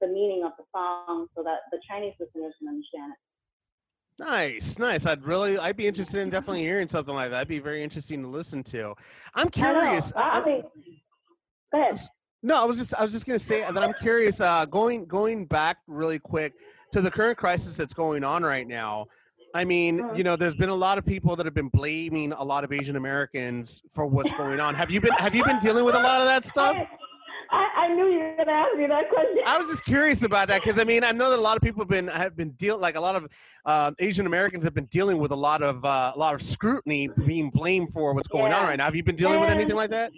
S7: the meaning of the song so that the Chinese listeners can understand it.
S3: Nice, nice. I'd really, I'd be interested in definitely hearing something like that. That'd be very interesting to listen to. I'm curious.
S7: I, know. I, I mean, go ahead.
S3: No, I was just I was just gonna say that I'm curious. Uh, going going back really quick to the current crisis that's going on right now. I mean,
S7: Mhm.
S3: you know, there's been a lot of people that have been blaming a lot of Asian Americans for what's going on. Have you been Have you been dealing with a lot of that stuff?
S7: I, I, knew you were gonna ask me that question.
S3: I was just curious about that because I mean I know that a lot of people have been have been deal like a lot of uh, Asian Americans have been dealing with a lot of uh, a lot of scrutiny being blamed for what's going on right now. Have you been dealing with anything like that?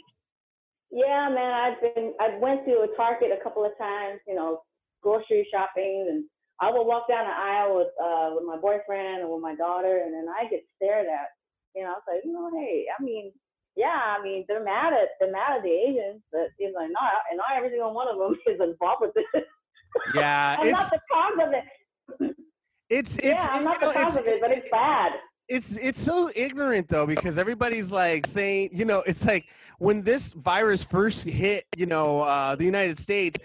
S7: Yeah, man, I've been I went to a Target a couple of times, you know, grocery shopping, and I would walk down the aisle with uh with my boyfriend or with my daughter, and then I get stared at. You know, I was like, you know, hey, I mean, yeah, I mean, they're mad at they're mad at the Asians, but he's like, no, and not every single one of them (laughs) is involved with this.
S3: Yeah,
S7: I'm
S3: it's
S7: not the cause of it.
S3: it's it's
S7: yeah, I'm not
S3: know,
S7: the cause
S3: it's-
S7: of it, but it's bad.
S3: it's it's so ignorant though because everybody's like saying you know it's like when this virus first hit you know uh, the united states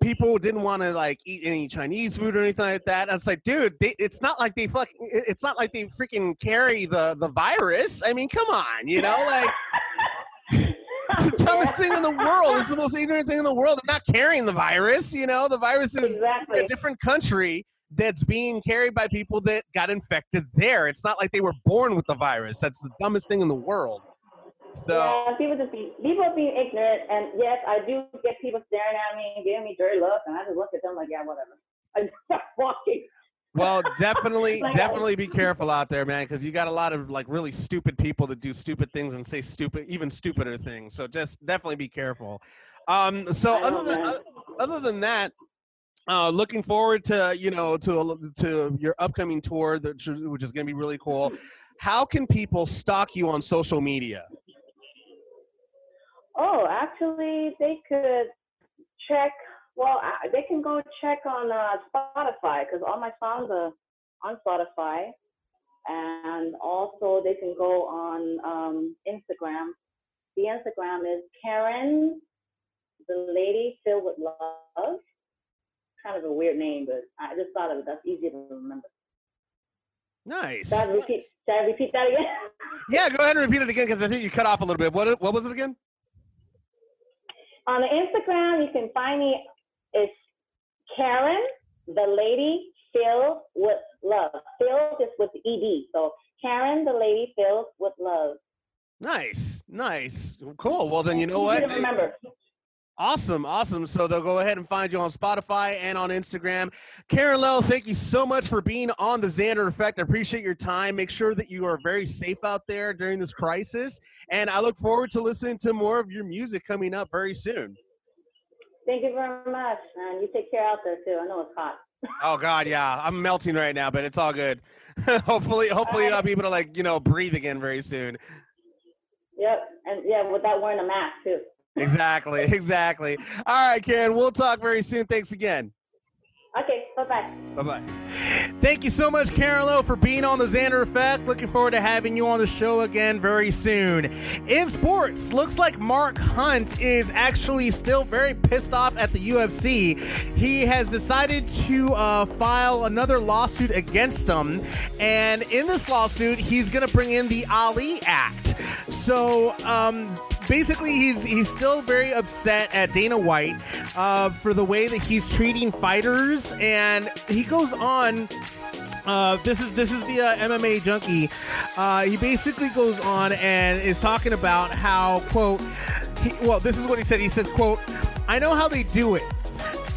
S3: people didn't want to like eat any chinese food or anything like that and it's like dude they, it's not like they fucking, it's not like they freaking carry the the virus i mean come on you know like it's the dumbest thing in the world it's the most ignorant thing in the world they're not carrying the virus you know the virus is
S7: exactly.
S3: a different country that's being carried by people that got infected there. It's not like they were born with the virus. That's the dumbest thing in the world. So
S7: yeah, people just be people being ignorant, and yes, I do get people staring at me and giving me dirty looks, and I just look at them like, yeah, whatever. I just start walking.
S3: well, definitely, (laughs)
S7: Like,
S3: definitely be careful out there, man, because you got a lot of like really stupid people that do stupid things and say stupid, even stupider things. So just definitely be careful. Um, so other than other, than that, uh, looking forward to you know to to your upcoming tour, that, which is going to be really cool. How can people stalk you on social media?
S7: Oh, actually, they could check. Well, I- they can go check on uh, Spotify because all my songs are on Spotify, and also they can go on um, Instagram. The Instagram is Karen, the lady filled with love. Kind of a weird name, but I just thought of it. That's easy to remember.
S3: Nice.
S7: Should I repeat? Should I repeat that again?
S3: Yeah, go ahead and repeat it again because I think you cut off a little bit. What what was it again?
S7: On Instagram, you can find me. It's Karen, the lady filled with love. Filled is with ed. So Karen, the lady filled with love.
S3: Nice, nice, cool. Well, then you know what?
S7: remember.
S3: Awesome, awesome. So they'll go ahead and find you on Spotify and on Instagram. Karen Lo, thank you so much for being on the Xander Effect. I appreciate your time. Make sure that you are very safe out there during this crisis, and I look forward to listening to more of your music coming up very soon.
S7: Thank you very much, and you take care out there too. I know it's hot. (laughs)
S3: Oh God, yeah, I'm melting right now, but it's all good. (laughs) hopefully, hopefully uh, I'll be able to like you know breathe again very soon.
S7: Yep, and yeah, without wearing a mask too.
S3: Exactly, exactly. All right, Karen, we'll talk very soon. Thanks again.
S7: Okay, bye bye.
S3: Bye bye. Thank you so much, Karen Lo, for being on the Xander Effect. Looking forward to having you on the show again very soon. In sports, looks like Mark Hunt is actually still very pissed off at the UFC. He has decided to uh, file another lawsuit against them, and in this lawsuit, he's going to bring in the Ali Act. So, um, basically he's he's still very upset at Dana White uh, for the way that he's treating fighters, and he goes on. Uh, this is this is the uh, MMA junkie. Uh, he basically goes on and is talking about how quote. He, well, this is what he said. He said, "quote I know how they do it."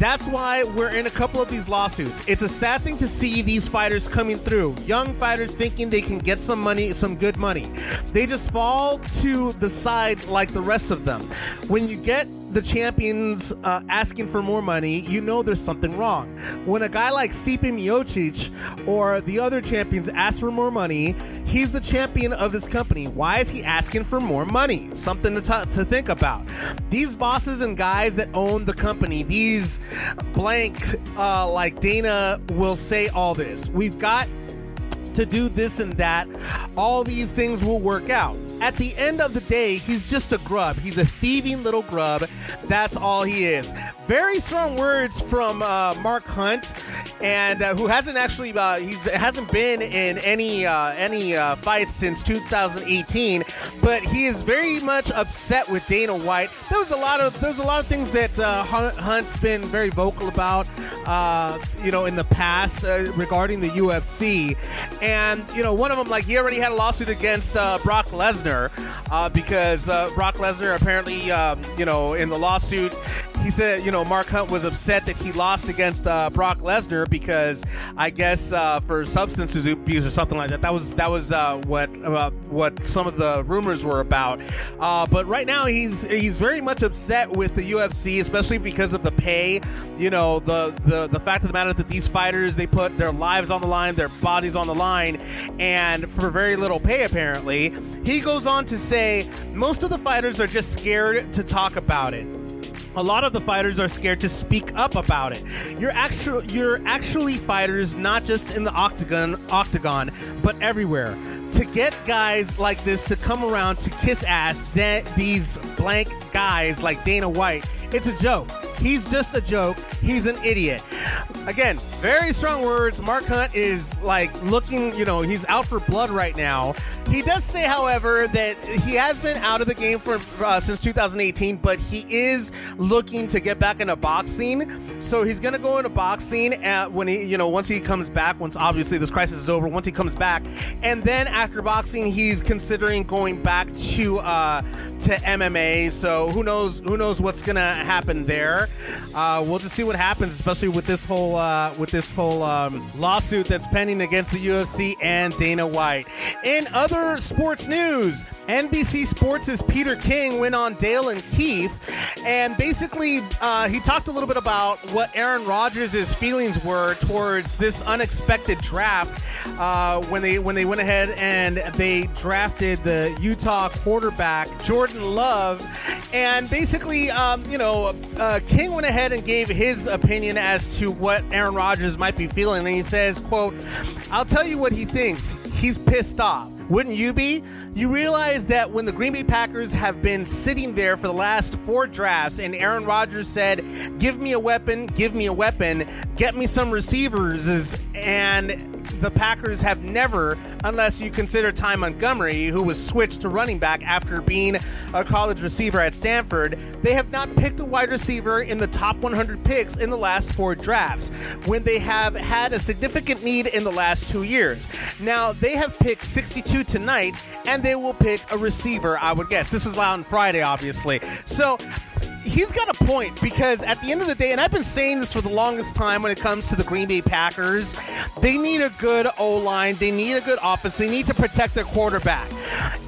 S3: That's why we're in a couple of these lawsuits. It's a sad thing to see these fighters coming through. Young fighters thinking they can get some money, some good money. They just fall to the side like the rest of them. When you get the champions uh, asking for more money, you know there's something wrong. When a guy like Stipe Miocic or the other champions ask for more money, he's the champion of this company. Why is he asking for more money? Something to, t- to think about. These bosses and guys that own the company, these blank, uh, like Dana will say all this. We've got to do this and that. All these things will work out. At the end of the day, he's just a grub. He's a thieving little grub. That's all he is. Very strong words from uh, Mark Hunt, and uh, who hasn't actually uh, he's hasn't been in any uh, any uh, fights since 2018, but he is very much upset with Dana White. There was a lot of there's a lot of things that uh, Hunt, Hunt's been very vocal about, uh, you know, in the past uh, regarding the UFC, and you know, one of them like he already had a lawsuit against Brock Lesnar because Brock Lesnar apparently, um, you know, in the lawsuit, he said, you know, Mark Hunt was upset that he lost against uh, Brock Lesnar because I guess uh, for substance abuse or something like that. That was that was uh, what uh, what some of the rumors were about. Uh, but right now he's he's very much upset with the UFC, especially because of the pay. You know, the the the fact of the matter that these fighters they put their lives on the line, their bodies on the line, and for very little pay apparently. He goes on to say most of the fighters are just scared to talk about it a lot of the fighters are scared to speak up about it. You're actually you're actually fighters not just in the octagon octagon, but everywhere. To get guys like this to come around to kiss ass that these blank guys like Dana White, it's a joke. He's just a joke. He's an idiot. Again, very strong words. Mark Hunt is like looking, you know, he's out for blood right now. He does say, however, that he has been out of the game for uh, since 2018, but he is looking to get back into boxing. So he's gonna go into boxing at when he, you know, once he comes back. Once obviously this crisis is over. Once he comes back, and then after boxing, he's considering going back to uh, to MMA. So who knows? Who knows what's gonna happen there? Uh, we'll just see what happens, especially with this whole uh, with this whole um, lawsuit that's pending against the UFC and Dana White. In other sports news, NBC Sports' Peter King went on Dale and Keith, and basically uh, he talked a little bit about what Aaron Rodgers' feelings were towards this unexpected draft uh, when they when they went ahead and they drafted the Utah quarterback Jordan Love, and basically um, you know uh, King went ahead and gave his opinion as to what Aaron Rodgers might be feeling, and he says, "quote I'll tell you what he thinks. He's pissed off." Wouldn't you be? You realize that when the Green Bay Packers have been sitting there for the last four drafts and Aaron Rodgers said, Give me a weapon, give me a weapon, get me some receivers, and the Packers have never, unless you consider Ty Montgomery, who was switched to running back after being a college receiver at Stanford, they have not picked a wide receiver in the top 100 picks in the last four drafts when they have had a significant need in the last two years. Now, they have picked 62 tonight, and they will pick a receiver, I would guess. This was on Friday, obviously. So, he's got a point because at the end of the day, and I've been saying this for the longest time when it comes to the Green Bay Packers, they need a good O line, they need a good offense, they need to protect their quarterback,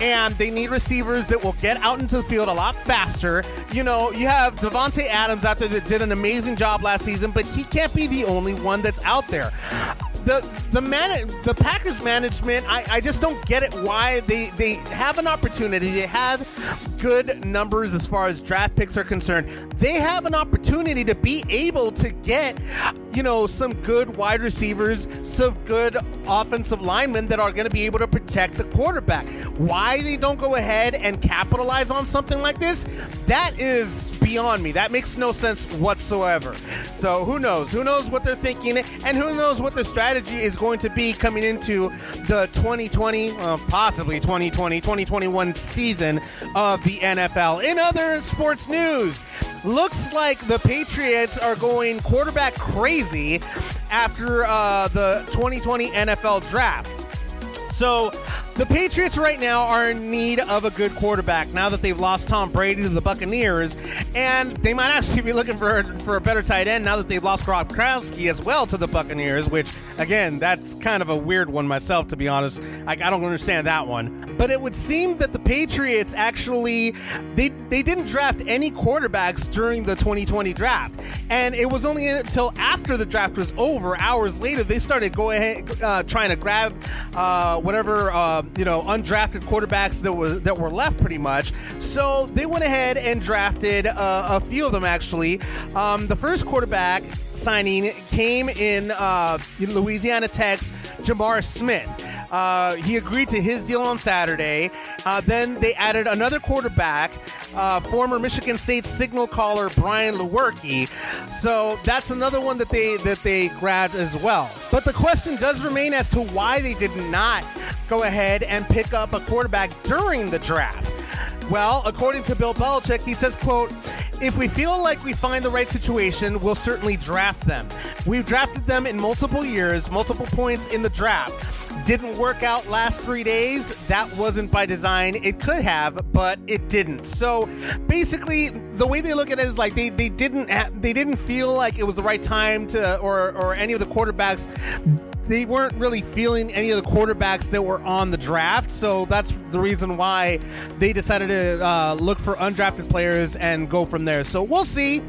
S3: and they need receivers that will get out into the field a lot faster. You know, you have Davante Adams out there that did an amazing job last season, but he can't be the only one that's out there. The the man the Packers management I, I just don't get it why they they have an opportunity. They have good numbers as far as draft picks are concerned. They have an opportunity to be able to get you know some good wide receivers some good offensive linemen that are going to be able to protect the quarterback. Why they don't go ahead and capitalize on something like this that is beyond me. That makes no sense whatsoever. So who knows? Who knows what they're thinking and who knows what their strategy is going to be coming into the 2020 uh, possibly 2020 2021 season of the NFL in other sports news looks like the Patriots are going quarterback crazy after uh, the 2020 NFL draft. So the Patriots right now are in need of a good quarterback now that they've lost Tom Brady to the Buccaneers, and they might (laughs) actually be looking for for a better tight end now that they've lost Rob Gronkowski as well to the Buccaneers. Which again, that's kind of a weird one myself, to be honest. I, I don't understand that one. But it would seem that the Patriots actually they they didn't draft any quarterbacks during the 2020 draft, and it was only until after the draft was over, hours later, they started go ahead uh, trying to grab uh, whatever. Uh, you know, undrafted quarterbacks that were that were left, pretty much. So they went ahead and drafted uh, a few of them. Actually, um, the first quarterback signing came in, uh, in Louisiana Tech's J'Mar Smith. Uh, he agreed to his deal on Saturday. Uh, then they added another quarterback, uh, former Michigan State signal caller Brian Lewerke. So that's another one that they that they grabbed as well. But the question does remain as to why they did not go ahead and pick up a quarterback during the draft. Well, according to Bill Belichick, he says, quote, if we feel like we find the right situation, we'll certainly draft them. We've drafted them in multiple years, multiple points in the draft. Didn't work out last three days. That wasn't by design. It could have, but it didn't. So basically, the way they look at it is like they, they didn't they didn't feel like it was the right time to or or any of the quarterbacks they weren't really feeling any of the quarterbacks that were on the draft. So that's the reason why they decided to uh, look for undrafted players and go from there. So we'll see.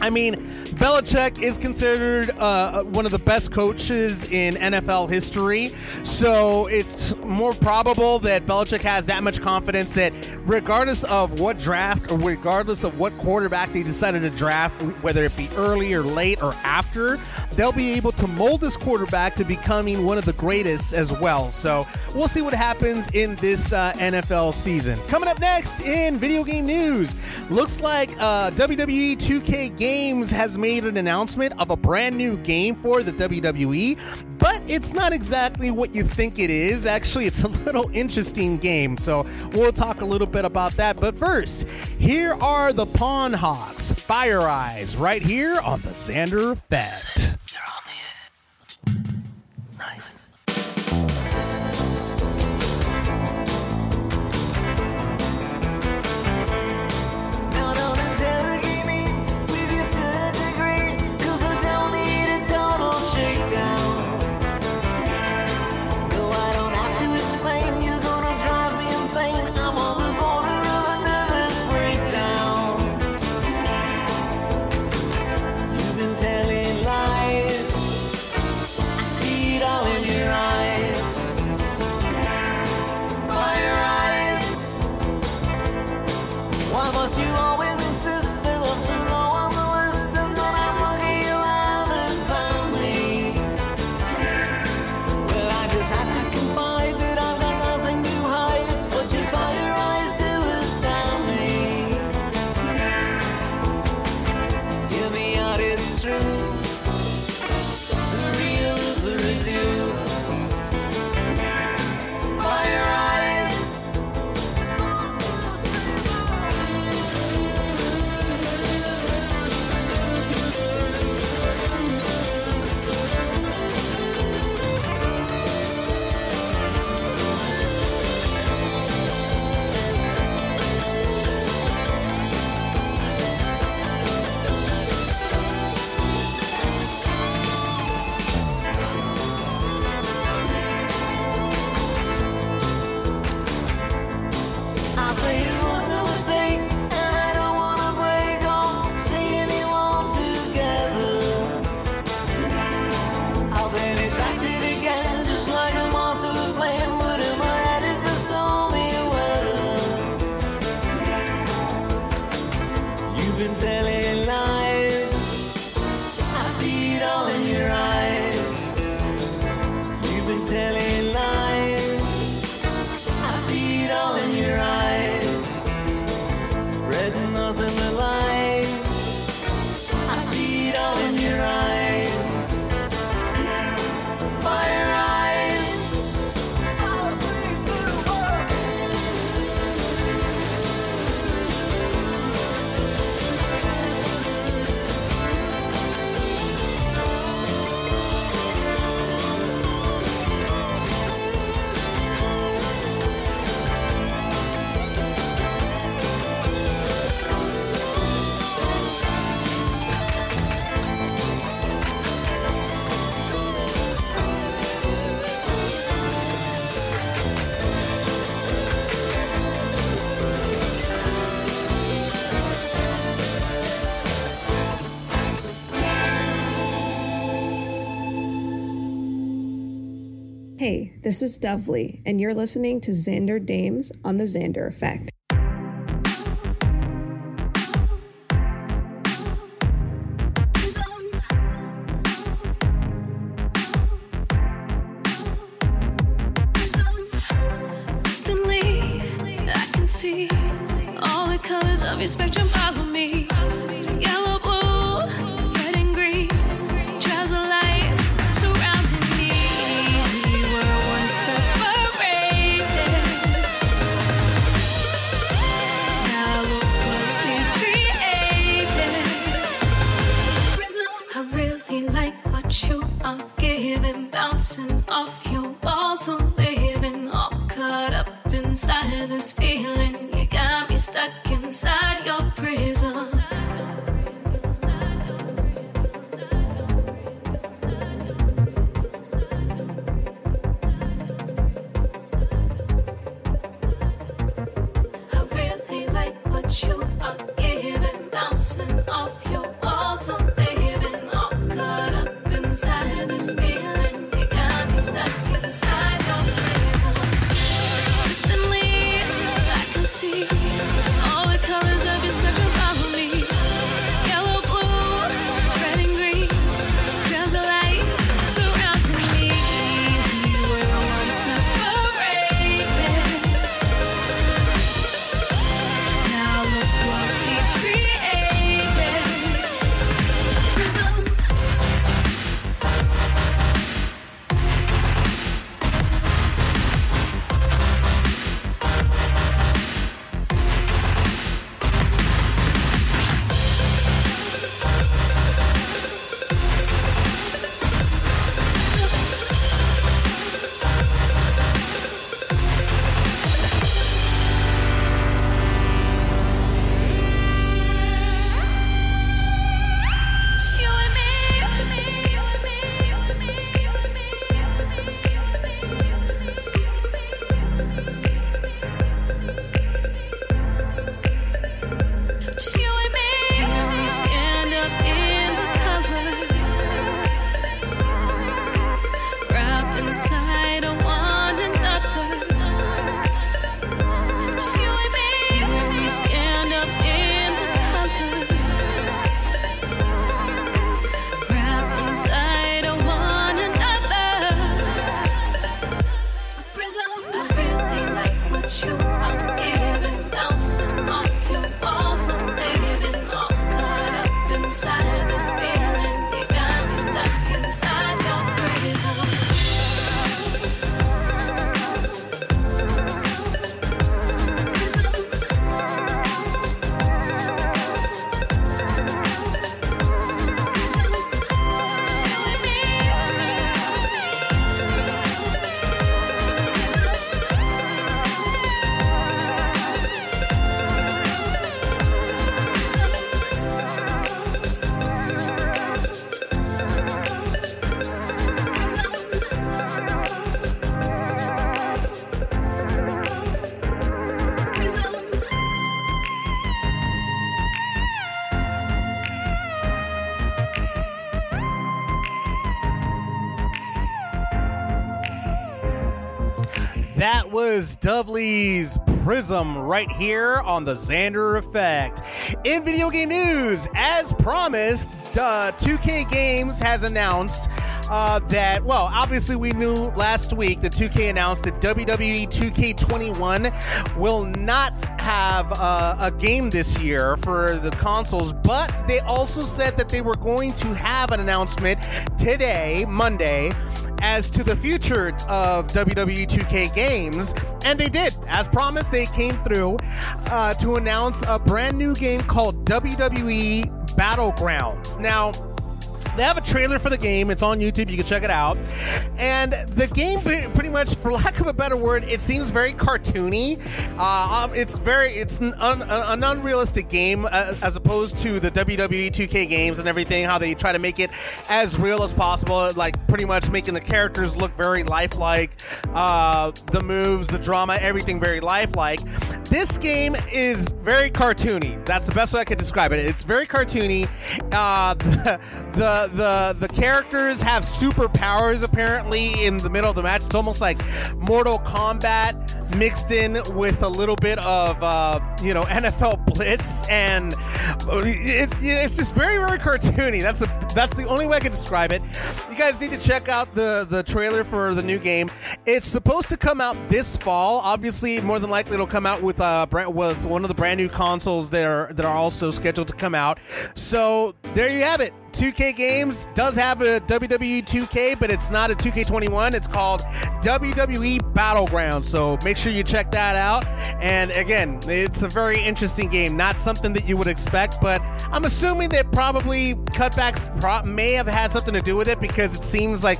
S3: I mean, Belichick is considered uh, one of the best coaches in NFL history, so it's more probable that Belichick has that much confidence that regardless of what draft or regardless of what quarterback they decided to draft, whether it be early or late or after, they'll be able to mold this quarterback to becoming one of the greatest as well. So we'll see what happens in this uh, NFL season. Coming up next in video game news, looks like uh, WWE 2K Games has made an announcement of a brand new game for the WWE, but it's not exactly what you think it is. Actually, it's a (laughs) little interesting game, so we'll talk a little bit about that. But first, here are the Pondhawks, Fire Eyes, right here on the Xander Effect.
S4: This is Dovley, and you're listening to Xander Dames on The Xander Effect.
S5: is Prism
S3: right here on the Xander Effect. In video game news, as promised, uh, 2K Games has announced uh, that, well, obviously we knew last week that 2K announced that WWE 2K21 will not have uh, a game this year for the consoles, but they also said that they were going to have an announcement today, Monday as to the future of WWE 2K games, and they did. As promised, they came through uh, to announce a brand new game called WWE Battlegrounds. Now, they have a trailer for the game. It's on YouTube. You can check it out. And the game, pretty much, for lack of a better word, it seems very cartoony. Uh, um, it's very, it's an, un, an unrealistic game uh, as opposed to the WWE 2K games and everything. How they try to make it as real as possible, like pretty much making the characters look very lifelike. Uh, the moves, the drama, everything very lifelike. This game is very cartoony. That's the best way I could describe it. It's very cartoony. Uh, (laughs) the, the the the characters have superpowers apparently in the middle of the match. It's almost like Mortal Kombat mixed in with a little bit of uh, you know (laughs) NFL Blitz, and it, it's just very very cartoony. That's the that's the only way I can describe it. You guys need to check out the the trailer for the new game. It's supposed to come out this fall. Obviously, more than likely it'll come out with uh brand, with one of the brand new consoles that are that are also scheduled to come out. So there you have it. 2K Games does have a WWE 2K, but it's not a 2K21. It's called WWE Battleground. So make sure you check that out. And again, it's a very interesting game. Not something that you would expect, but I'm assuming that probably cutbacks may have had something to do with it because it seems like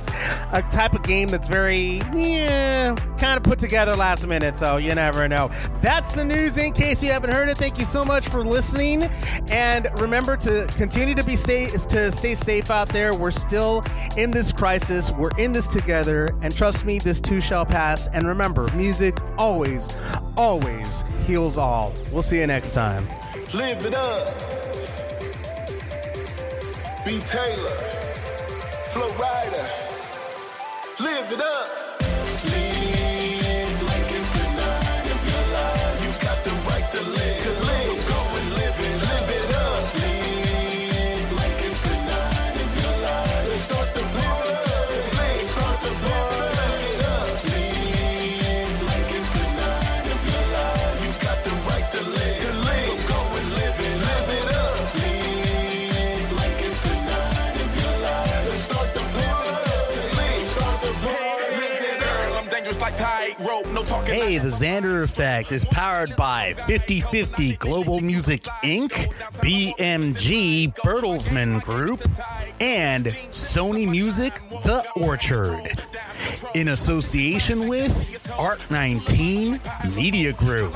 S3: a type of game that's very, yeah, kind of put together last minute. So you never know. That's the news in case you haven't heard it. Thank you so much for listening. And remember to continue to be stay to stay safe out there. We're still in this crisis. We're in this together. And trust me, this too shall pass. And remember, music always, always heals all. We'll see you next time.
S1: Live it up. B Taylor. Flow Rider. Live it up.
S3: Hey, the Xander Effect is powered by 5050 Global Music Inc., BMG Bertelsmann Group, and Sony Music The Orchard. In association with Art 19 Media Group.